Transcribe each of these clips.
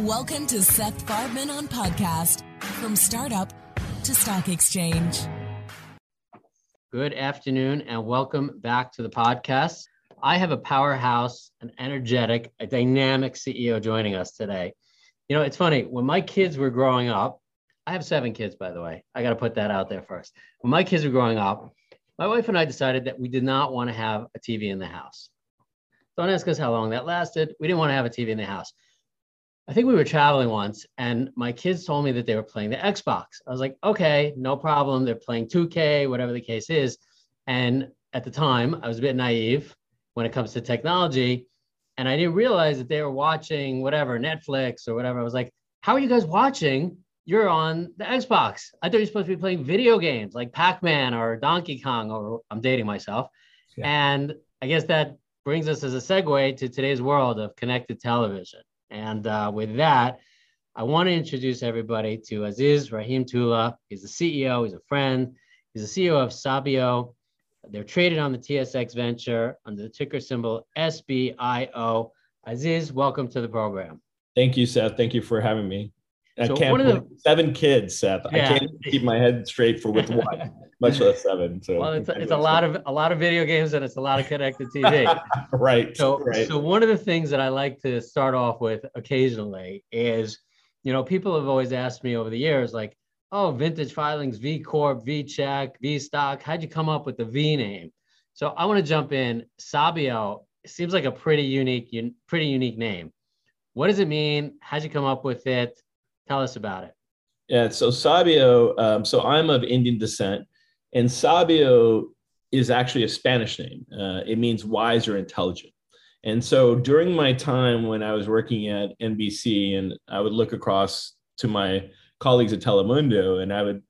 Welcome to Seth Farbman on podcast from startup to stock exchange. Good afternoon and welcome back to the podcast. I have a powerhouse, an energetic, a dynamic CEO joining us today. You know, it's funny, when my kids were growing up, I have seven kids, by the way. I got to put that out there first. When my kids were growing up, my wife and I decided that we did not want to have a TV in the house. Don't ask us how long that lasted. We didn't want to have a TV in the house. I think we were traveling once and my kids told me that they were playing the Xbox. I was like, okay, no problem. They're playing 2K, whatever the case is. And at the time, I was a bit naive when it comes to technology. And I didn't realize that they were watching whatever, Netflix or whatever. I was like, how are you guys watching? You're on the Xbox. I thought you're supposed to be playing video games like Pac Man or Donkey Kong, or I'm dating myself. Yeah. And I guess that brings us as a segue to today's world of connected television. And uh, with that, I want to introduce everybody to Aziz Rahimtoola. He's the CEO, he's a friend, he's the CEO of Sabio. They're traded on the TSX Venture under the ticker symbol SBIO. Aziz, welcome to the program. Thank you, Seth. Thank you for having me. I so can't the, seven kids, Seth. Yeah. I can't keep my head straight for with one, much less seven. So well, it's, a, it's a lot of a lot of video games and it's a lot of connected TV. right. So right. so one of the things that I like to start off with occasionally is, you know, people have always asked me over the years, like, oh, vintage filings, V Corp, V Check, V Stock. How'd you come up with the V name? So I want to jump in. Sabio seems like a pretty unique, pretty unique name. What does it mean? How'd you come up with it? Tell us about it. Yeah, so Sabio, um, so I'm of Indian descent, and Sabio is actually a Spanish name. Uh, it means wise or intelligent. And so during my time when I was working at NBC, and I would look across to my colleagues at Telemundo, and I would,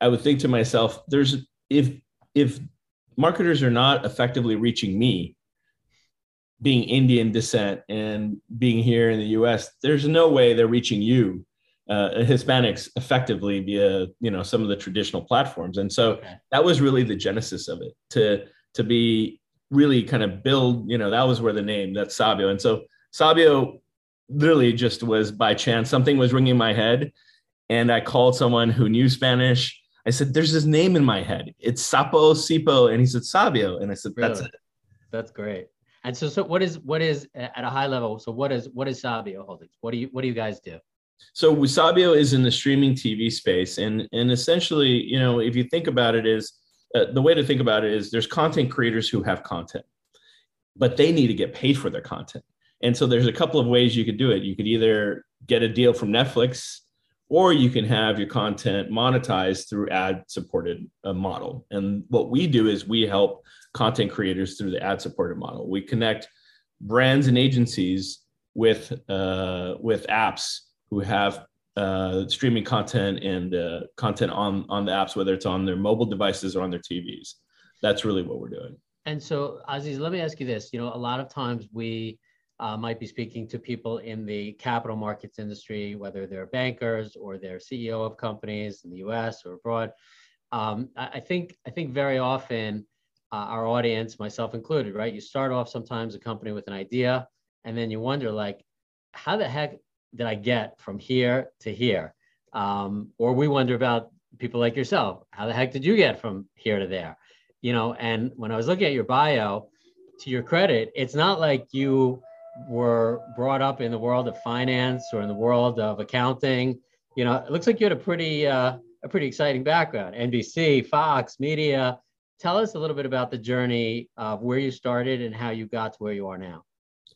I would think to myself, there's if if marketers are not effectively reaching me, being Indian descent and being here in the U.S., there's no way they're reaching you uh, Hispanics effectively via you know some of the traditional platforms, and so okay. that was really the genesis of it to to be really kind of build. You know that was where the name that's Sabio, and so Sabio literally just was by chance something was ringing my head, and I called someone who knew Spanish. I said, "There's this name in my head. It's Sapo Sipo," and he said Sabio, and I said, "That's really? it." That's great. And so, so what is what is at a high level? So, what is what is Sabio Holdings? What do you what do you guys do? So Wasabio is in the streaming TV space, and and essentially, you know, if you think about it, is uh, the way to think about it is there's content creators who have content, but they need to get paid for their content. And so there's a couple of ways you could do it. You could either get a deal from Netflix, or you can have your content monetized through ad-supported uh, model. And what we do is we help content creators through the ad-supported model. We connect brands and agencies with uh, with apps who have uh, streaming content and uh, content on on the apps, whether it's on their mobile devices or on their TVs. That's really what we're doing. And so, Aziz, let me ask you this: you know, a lot of times we uh, might be speaking to people in the capital markets industry, whether they're bankers or they're CEO of companies in the U.S. or abroad. Um, I, think I think very often uh, our audience, myself included, right? You start off sometimes a company with an idea, and then you wonder, like, how the heck that I get from here to here? Um, or we wonder about people like yourself. How the heck did you get from here to there? You know, and when I was looking at your bio, to your credit, it's not like you were brought up in the world of finance or in the world of accounting. You know, it looks like you had a pretty uh, a pretty exciting background. NBC, Fox, media. Tell us a little bit about the journey of where you started and how you got to where you are now.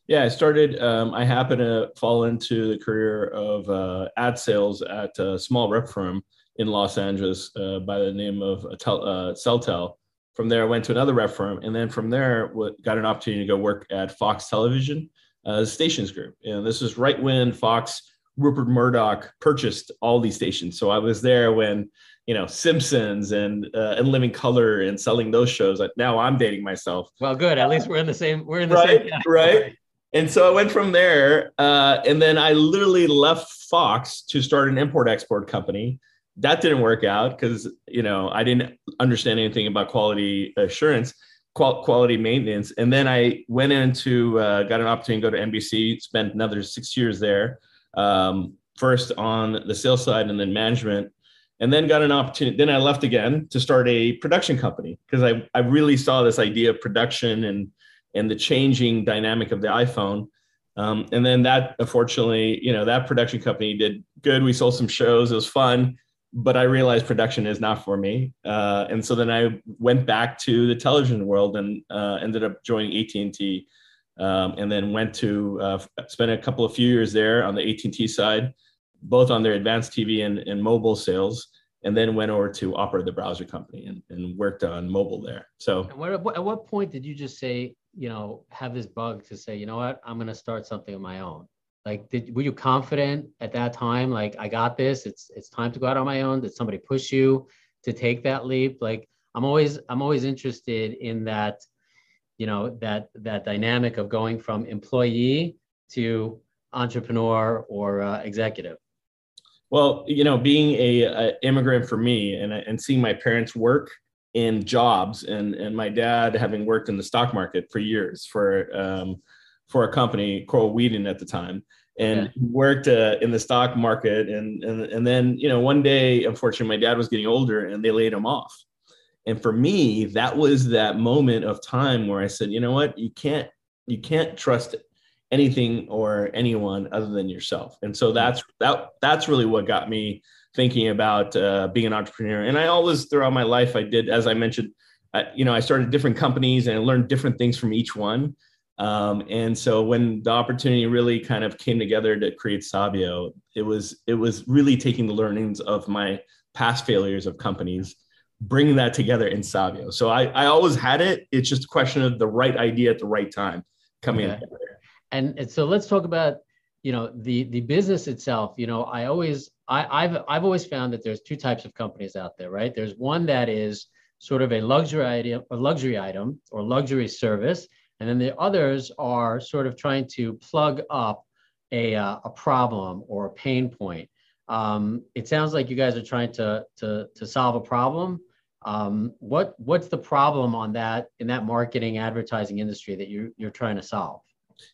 Yeah, I started. Um, I happened to fall into the career of uh, ad sales at a small rep firm in Los Angeles uh, by the name of uh, Seltel. From there, I went to another rep firm, and then from there, got an opportunity to go work at Fox Television, uh, Stations Group. And this is right when Fox, Rupert Murdoch purchased all these stations. So I was there when you know Simpsons and uh, and Living Color and selling those shows. Now I'm dating myself. Well, good. At least we're in the same. We're in the right, same. Category. Right and so I went from there, uh, and then I literally left Fox to start an import export company. That didn't work out because you know I didn't understand anything about quality assurance, qual- quality maintenance, and then I went into uh, got an opportunity to go to NBC, spent another six years there, um, first on the sales side and then management and then got an opportunity then i left again to start a production company because I, I really saw this idea of production and and the changing dynamic of the iphone. Um, and then that unfortunately you know that production company did good. We sold some shows. It was fun but i realized production is not for me. Uh, and so then i went back to the television world and uh, ended up joining at&t um, and then went to uh, spend a couple of few years there on the at&t side both on their advanced TV and, and mobile sales, and then went over to Opera, the browser company, and, and worked on mobile there. So, what, at what point did you just say, you know, have this bug to say, you know what, I'm going to start something of my own? Like, did were you confident at that time? Like, I got this. It's it's time to go out on my own. Did somebody push you to take that leap? Like, I'm always I'm always interested in that, you know, that that dynamic of going from employee to entrepreneur or uh, executive. Well, you know, being a, a immigrant for me and, and seeing my parents work in jobs and, and my dad having worked in the stock market for years for, um, for a company, Coral Wheaton at the time, and worked uh, in the stock market. And, and, and then, you know, one day, unfortunately, my dad was getting older and they laid him off. And for me, that was that moment of time where I said, you know what, you can't, you can't trust anything or anyone other than yourself. And so that's that that's really what got me thinking about uh, being an entrepreneur. And I always throughout my life I did as I mentioned, I, you know, I started different companies and I learned different things from each one. Um, and so when the opportunity really kind of came together to create Sabio, it was it was really taking the learnings of my past failures of companies, bringing that together in Sabio. So I, I always had it. It's just a question of the right idea at the right time coming okay. together and, and so let's talk about you know the the business itself you know i always I, i've i've always found that there's two types of companies out there right? There's one that is sort of a luxury item a luxury item or luxury service and then the others are sort of trying to plug up a, uh, a problem or a pain point. Um, it sounds like you guys are trying to to to solve a problem. Um, what what's the problem on that in that marketing advertising industry that you you're trying to solve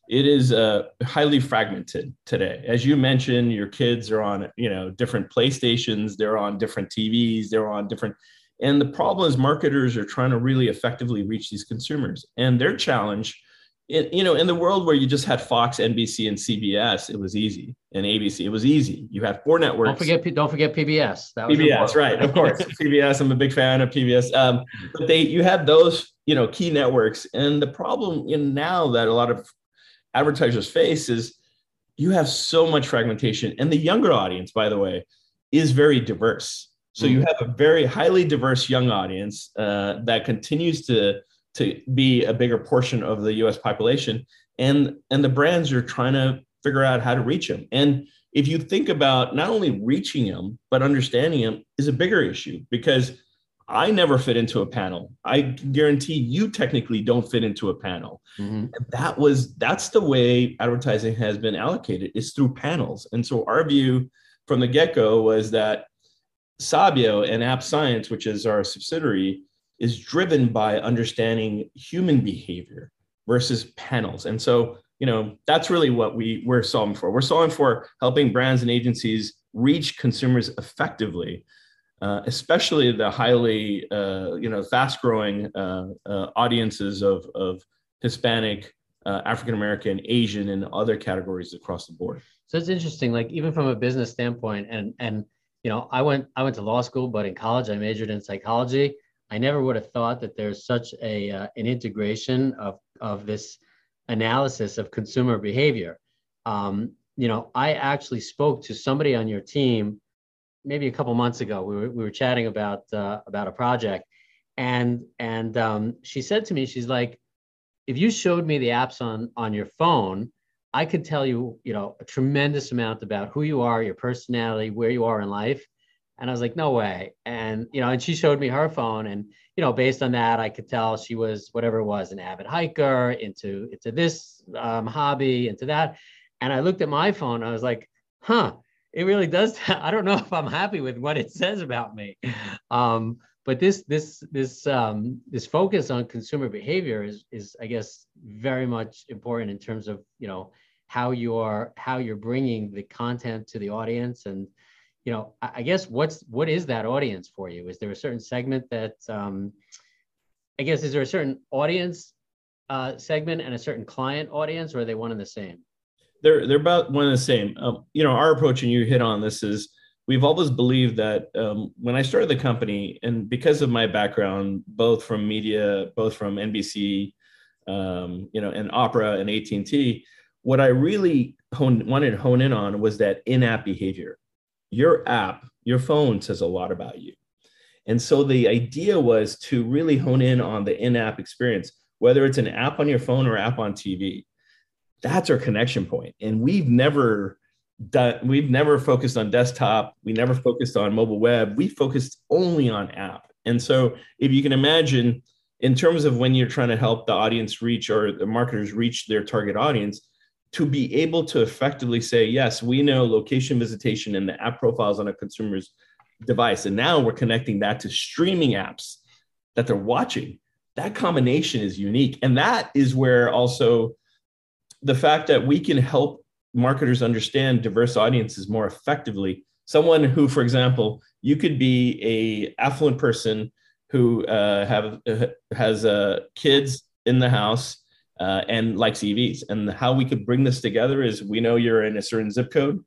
it is uh, highly fragmented today. As you mentioned, your kids are on you know different PlayStations, they're on different TVs, they're on different. And the problem is marketers are trying to really effectively reach these consumers. And their challenge, it, you know, in the world where you just had Fox, NBC, and CBS, it was easy, and ABC, it was easy. You had four networks. Don't forget, don't forget PBS. That was PBS, right? Of course, PBS. I'm a big fan of PBS. Um, but they, you had those, you know, key networks, and the problem in now that a lot of advertisers face is you have so much fragmentation. And the younger audience by the way is very diverse. So you mm. have a very highly diverse young audience uh, that continues to to be a bigger portion of the us population. And and the brands are trying to figure out how to reach them. And if you think about not only reaching them but understanding them is a bigger issue because I never fit into a panel. I guarantee you technically don't fit into a panel. Mm-hmm. That was that's the way advertising has been allocated is through panels. And so our view from the get-go was that Sabio and App Science, which is our subsidiary, is driven by understanding human behavior versus panels. And so, you know, that's really what we we're solving for. We're solving for helping brands and agencies reach consumers effectively uh, especially the highly, uh, you know, fast-growing uh, uh audiences of, of Hispanic, uh, African American, Asian, and other categories across the board. So it's interesting, like even from a business standpoint, and and you know, I went I went to law school, but in college I majored in psychology. I never would have thought that there's such a uh, an integration of of this analysis of consumer behavior. Um, you know, I actually spoke to somebody on your team maybe a couple months ago. We were, we were chatting about uh, about a project, and and um, she said to me, she's like, if you showed me the apps on on your phone, I could tell you, you know, a tremendous amount about who you are, your personality, where you are in life. And I was like, no way. And you know, and she showed me her phone, and you know, based on that, I could tell she was whatever it was, an avid hiker, into into this um, hobby, into that. And I looked at my phone, I was like, huh, it really does. I don't know if I'm happy with what it says about me. Um, but this this this um, this focus on consumer behavior is is I guess very much important in terms of you know how you're how you're bringing the content to the audience and you know I, I guess what's what is that audience for you is there a certain segment that um, i guess is there a certain audience uh, segment and a certain client audience or are they one and the same they're they're about one and the same um, you know our approach and you hit on this is we've always believed that um, when i started the company and because of my background both from media both from nbc um, you know and opera and at&t what I really honed, wanted to hone in on was that in app behavior. Your app, your phone says a lot about you. And so the idea was to really hone in on the in app experience, whether it's an app on your phone or app on TV. That's our connection point. And we've never done, we've never focused on desktop. We never focused on mobile web. We focused only on app. And so if you can imagine, in terms of when you're trying to help the audience reach or the marketers reach their target audience, to be able to effectively say, yes, we know location visitation and the app profiles on a consumer's device. And now we're connecting that to streaming apps that they're watching. That combination is unique. And that is where also the fact that we can help marketers understand diverse audiences more effectively. Someone who, for example, you could be a affluent person who uh, have uh, has uh, kids in the house uh, and likes EVs. And how we could bring this together is we know you're in a certain zip code.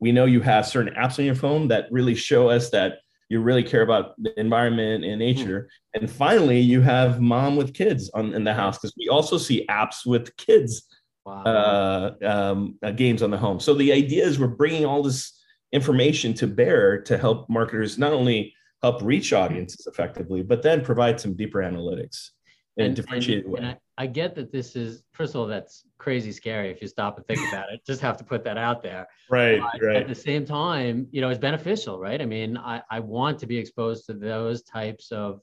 We know you have certain apps on your phone that really show us that you really care about the environment and nature. Mm. And finally, you have mom with kids on in the house because we also see apps with kids wow. uh, um, uh, games on the home. So the idea is we're bringing all this information to bear to help marketers not only help reach audiences effectively, but then provide some deeper analytics in and, differentiated and, way. And I, I, get that this is first of all that's crazy scary if you stop and think about it. Just have to put that out there. Right, but right. At the same time, you know, it's beneficial, right? I mean, I, I want to be exposed to those types of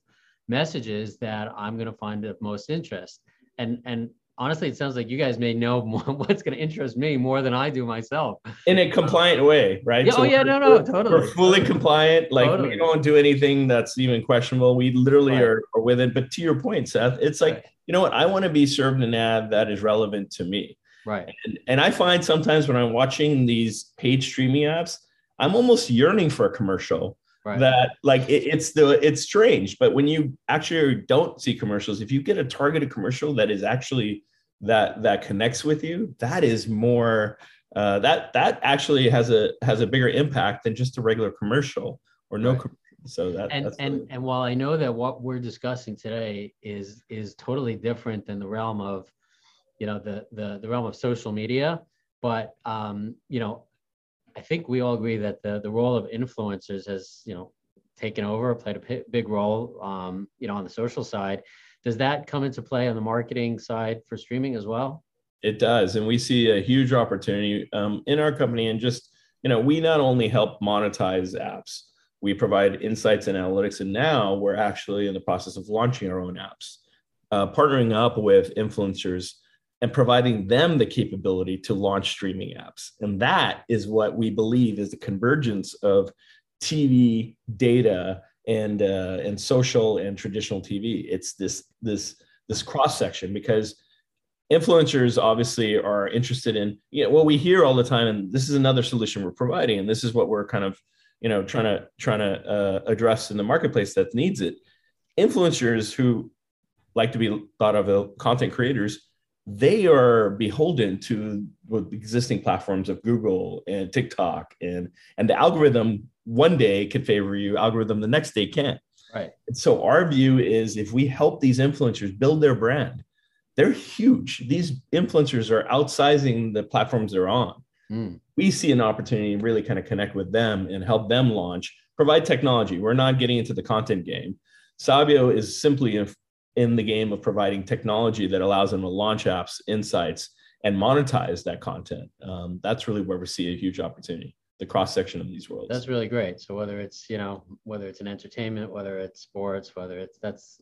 messages that I'm going to find of most interest. And and honestly, it sounds like you guys may know more, what's going to interest me more than I do myself. In a compliant way, right? Yeah, oh, so oh yeah, no, no, totally. We're fully compliant. Like totally. we don't do anything that's even questionable. We literally right. are, are with it. But to your point, Seth, it's like, right. you know what? I want to be served an ad that is relevant to me. Right. And, and I find sometimes when I'm watching these paid streaming apps, I'm almost yearning for a commercial Right. that like it, it's the it's strange but when you actually don't see commercials if you get a targeted commercial that is actually that that connects with you that is more uh, that that actually has a has a bigger impact than just a regular commercial or no right. commercial. so that and and really- and while i know that what we're discussing today is is totally different than the realm of you know the the, the realm of social media but um you know i think we all agree that the the role of influencers has you know taken over played a p- big role um you know on the social side does that come into play on the marketing side for streaming as well? It does, and we see a huge opportunity um, in our company. And just you know, we not only help monetize apps, we provide insights and analytics, and now we're actually in the process of launching our own apps, uh, partnering up with influencers and providing them the capability to launch streaming apps. And that is what we believe is the convergence of TV data and uh, and social and traditional TV. It's this this this cross section because influencers obviously are interested in you know what we hear all the time, and this is another solution we're providing, and this is what we're kind of you know trying to trying to uh, address in the marketplace that needs it. Influencers who like to be thought of as content creators they are beholden to existing platforms of Google and TikTok and and the algorithm one day could favor you, algorithm the next day can't. Right. And so our view is if we help these influencers build their brand, they're huge. These influencers are outsizing the platforms they're on. Mm. We see an opportunity to really kind of connect with them and help them launch, provide technology. We're not getting into the content game. Sabio is simply in the game of providing technology that allows them to launch apps, insights, and monetize that content. Um, that's really where we see a huge opportunity. The cross section of these worlds. That's really great. So whether it's you know whether it's an entertainment, whether it's sports, whether it's that's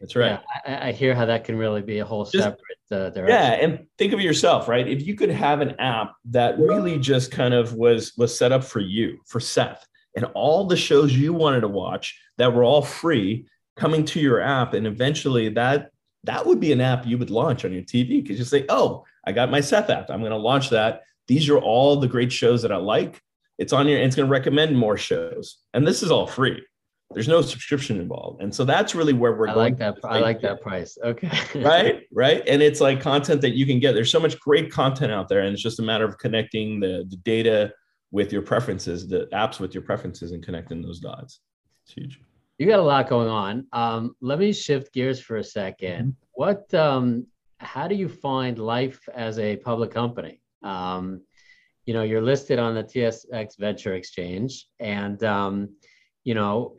that's right. Yeah, I, I, hear how that can really be a whole just, separate uh, direction. Yeah, and think of yourself, right? If you could have an app that really just kind of was was set up for you, for Seth, and all the shows you wanted to watch that were all free, coming to your app and eventually that that would be an app you would launch on your tv because you say oh I got my Seth app. I'm going to launch that. These are all the great shows that I like. It's on your, and it's going to recommend more shows. And this is all free. There's no subscription involved. And so that's really where we're I going. like that. I like that price. Okay. right. Right. And it's like content that you can get. There's so much great content out there. And it's just a matter of connecting the, the data with your preferences, the apps with your preferences and connecting those dots. It's huge. You got a lot going on. Um, let me shift gears for a 2nd mm-hmm. What, um, how do you find life as a public company? Um, you know, you're listed on the TSX Venture Exchange, and um, you know,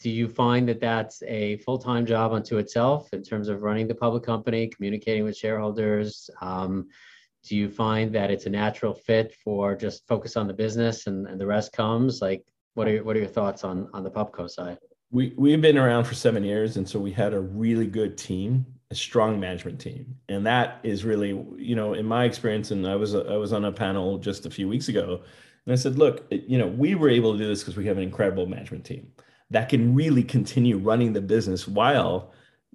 do you find that that's a full-time job unto itself in terms of running the public company, communicating with shareholders? Um, do you find that it's a natural fit for just focus on the business and, and the rest comes? Like, what are your, what are your thoughts on on the Pubco side? We we've been around for seven years, and so we had a really good team, a strong management team, and that is really, you know, in my experience. And I was I was on a panel just a few weeks ago, and I said, look, you know, we were able to do this because we have an incredible management team that can really continue running the business while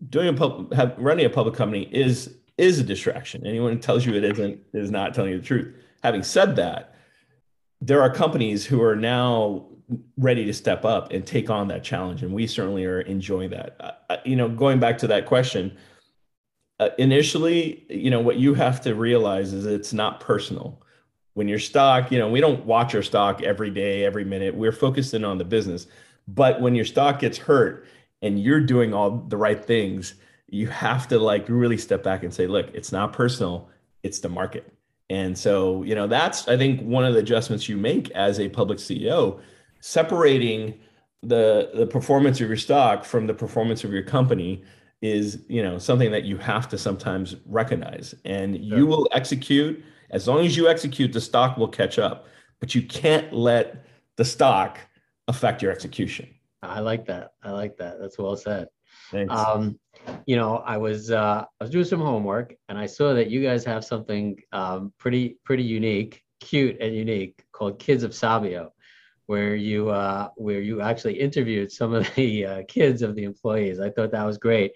doing a pub, have, running a public company is is a distraction. Anyone who tells you it isn't is not telling you the truth. Having said that, there are companies who are now ready to step up and take on that challenge, and we certainly are enjoying that. Uh, you know, going back to that question, uh, initially, you know, what you have to realize is it's not personal. When your stock, you know, we don't watch our stock every day, every minute. We're focused in on the business. But when your stock gets hurt and you're doing all the right things, you have to like really step back and say, look, it's not personal, it's the market. And so, you know, that's I think one of the adjustments you make as a public CEO, separating the the performance of your stock from the performance of your company is, you know, something that you have to sometimes recognize. And sure. you will execute as long as you execute, the stock will catch up. But you can't let the stock affect your execution. I like that. I like that. That's well said. Thanks. Um, you know, I was uh, I was doing some homework and I saw that you guys have something um, pretty pretty unique, cute and unique called Kids of Sabio, where you uh, where you actually interviewed some of the uh, kids of the employees. I thought that was great,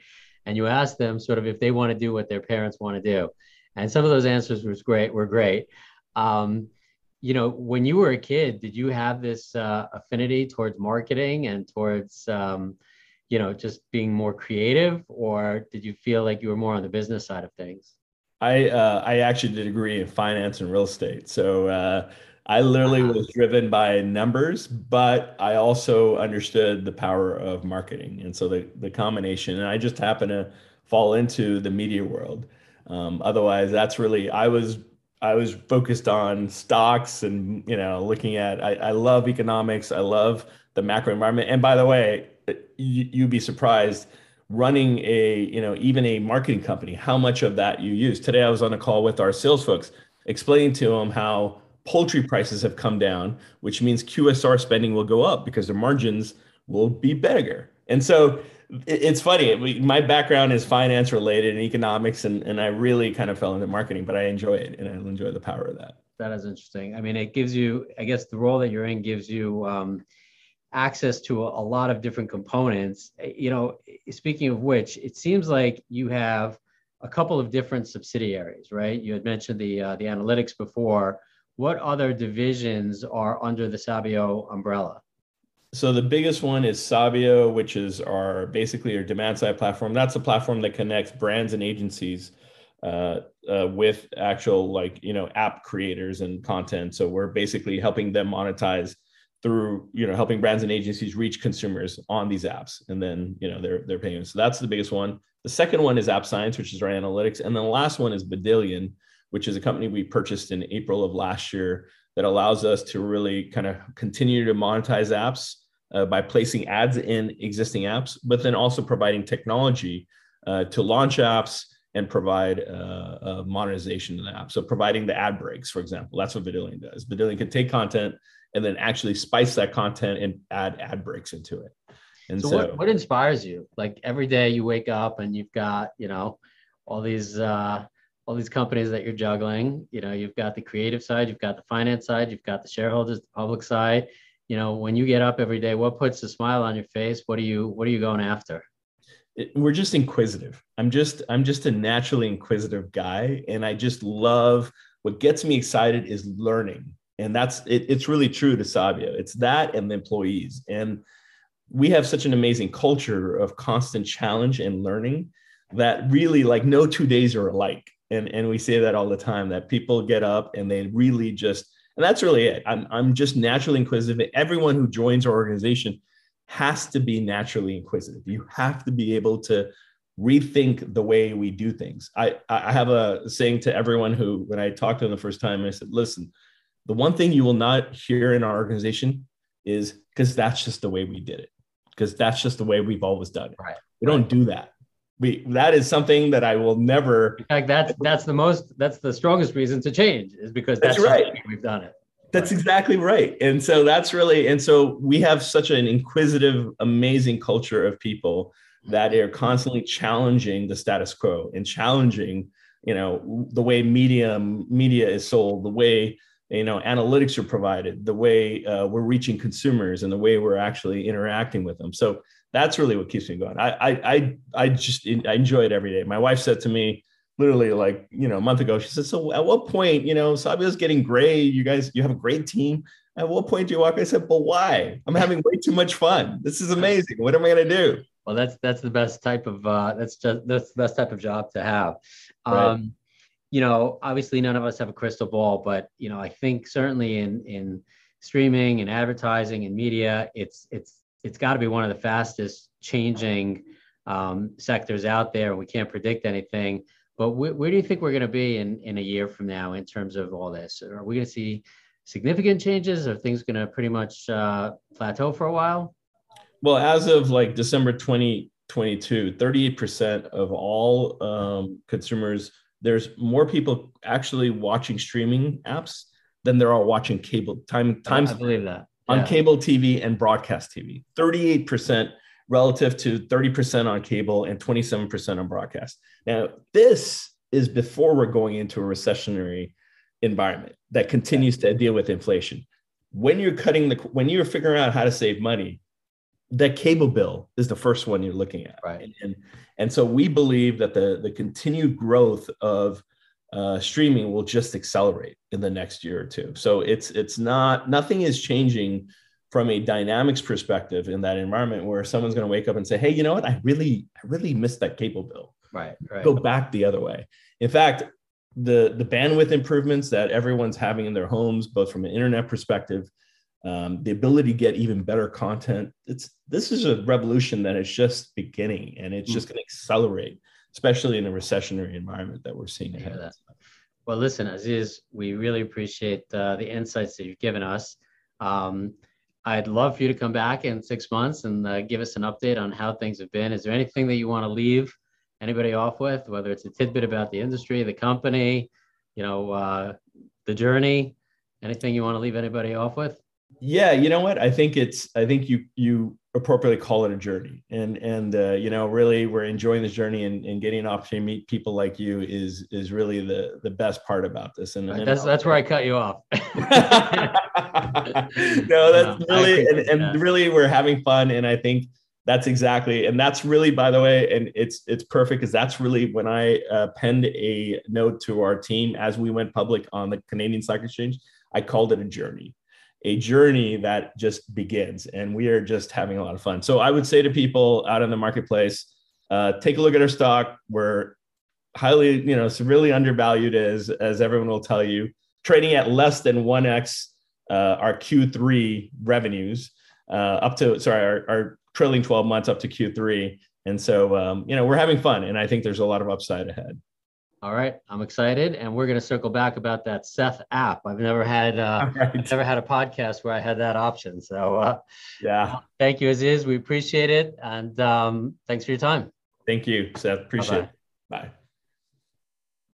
and you asked them sort of if they want to do what their parents want to do, and some of those answers was great were great. Um, you know, when you were a kid, did you have this uh, affinity towards marketing and towards, um, you know, just being more creative, or did you feel like you were more on the business side of things? I uh, I actually did a degree in finance and real estate, so uh, I literally wow. was driven by numbers, but I also understood the power of marketing, and so the the combination. And I just happened to fall into the media world. Um, otherwise, that's really I was I was focused on stocks and you know looking at I, I love economics. I love the macro environment. And by the way, you, you'd be surprised running a you know even a marketing company how much of that you use. Today I was on a call with our sales folks explaining to them how poultry prices have come down, which means QSR spending will go up because their margins will be bigger. And so it's funny. My background is finance related and economics, and, and I really kind of fell into marketing, but I enjoy it and I enjoy the power of that. That is interesting. I mean, it gives you, I guess, the role that you're in gives you um, access to a, a lot of different components. You know, speaking of which, it seems like you have a couple of different subsidiaries, right? You had mentioned the uh, the analytics before. What other divisions are under the Sabio umbrella? So the biggest one is Sabio, which is our basically our demand side platform. That's a platform that connects brands and agencies uh, uh, with actual like you know app creators and content. So we're basically helping them monetize through you know helping brands and agencies reach consumers on these apps, and then you know they're they're paying. So that's the biggest one. The second one is App Science, which is our analytics, and then the last one is Vidillion, which is a company we purchased in April of last year that allows us to really kind of continue to monetize apps uh, by placing ads in existing apps, but then also providing technology uh, to launch apps and provide uh, monetization of the app. So providing the ad breaks, for example, that's what Vidillion does. Vidillion can take content and then actually spice that content and add ad breaks into it. And so, so what, what inspires you? Like every day you wake up and you've got, you know, all these uh, all these companies that you're juggling. You know, you've got the creative side, you've got the finance side, you've got the shareholders, the public side. You know, when you get up every day, what puts a smile on your face? What are you What are you going after? we're just inquisitive. I'm just I'm just a naturally inquisitive guy, and I just love what gets me excited is learning, and that's it, it's really true to Sabio. It's that and the employees, and we have such an amazing culture of constant challenge and learning that really like no two days are alike and and we say that all the time that people get up and they really just and that's really it. I'm, I'm just naturally inquisitive. Everyone who joins our organization has to be naturally inquisitive. You have to be able to rethink the way we do things. I i have a saying to everyone who when i talked to them the first time i said listen the one thing you will not hear in our organization is because that's just the way we did it. Because that's just the way we've always done it right. We don't do that we that is something that I will never. In fact, that's that's the most that's the strongest reason to change is because that's, that's right. we've done it. That's exactly right. And so that's really and so we have such an inquisitive, amazing culture of people that are constantly challenging the status quo and challenging, you know, the way media media is sold, the way you know analytics are provided, the way uh, we're reaching consumers, and the way we're actually interacting with them. So that's really what keeps me going. I I I, I just I enjoy it every day. My wife said to me literally like you know a month ago she said so at what point you know sabio's getting gray. You guys you have a great team. At what point do you walk i said but why? I'm having way too much fun. This is amazing. What am i going to do? Well that's that's the best type of uh that's just that's the best type of job to have. Um right. you know obviously none of us have a crystal ball but you know i think certainly in in streaming and advertising and media it's it's it's got to be one of the fastest changing um, sectors out there. We can't predict anything. But wh- where do you think we're going to be in, in a year from now in terms of all this? Are we going to see significant changes? Are things going to pretty much uh, plateau for a while? Well, as of like December 2022, 38% of all um, consumers, there's more people actually watching streaming apps than there are watching cable time times. I believe that on cable TV and broadcast TV. 38% relative to 30% on cable and 27% on broadcast. Now, this is before we're going into a recessionary environment that continues to deal with inflation. When you're cutting the when you're figuring out how to save money, that cable bill is the first one you're looking at. Right. And, and, and so we believe that the, the continued growth of uh, streaming will just accelerate in the next year or two. So it's it's not nothing is changing from a dynamics perspective in that environment where someone's going to wake up and say, "Hey, you know what? I really I really missed that cable bill." Right. Right. Go back the other way. In fact, the the bandwidth improvements that everyone's having in their homes, both from an internet perspective, um, the ability to get even better content. It's this is a revolution that is just beginning, and it's mm. just going to accelerate especially in a recessionary environment that we're seeing ahead. Well, listen, Aziz, we really appreciate uh, the insights that you've given us. Um, I'd love for you to come back in six months and uh, give us an update on how things have been. Is there anything that you want to leave anybody off with, whether it's a tidbit about the industry, the company, you know, uh, the journey, anything you want to leave anybody off with? Yeah, you know what? I think it's. I think you you appropriately call it a journey and and uh, you know really we're enjoying this journey and, and getting an opportunity to meet people like you is is really the the best part about this and, right, and that's that's where i cut you off no that's no, really and, and that. really we're having fun and i think that's exactly and that's really by the way and it's it's perfect because that's really when i uh, penned a note to our team as we went public on the canadian stock exchange i called it a journey a journey that just begins and we are just having a lot of fun. So i would say to people out in the marketplace uh, take a look at our stock. We're highly you know severely undervalued as as everyone will tell you trading at less than 1x uh, our q3 revenues uh, up to sorry our, our, trailing 12 months up to q3 and so um, you know we're having fun and i think there's a lot of upside ahead all right, I'm excited, and we're going to circle back about that Seth app. I've never had uh, right. never had a podcast where I had that option. So uh, yeah, thank you, Aziz. We appreciate it, and um, thanks for your time. Thank you, Seth. Appreciate Bye-bye. it. Bye.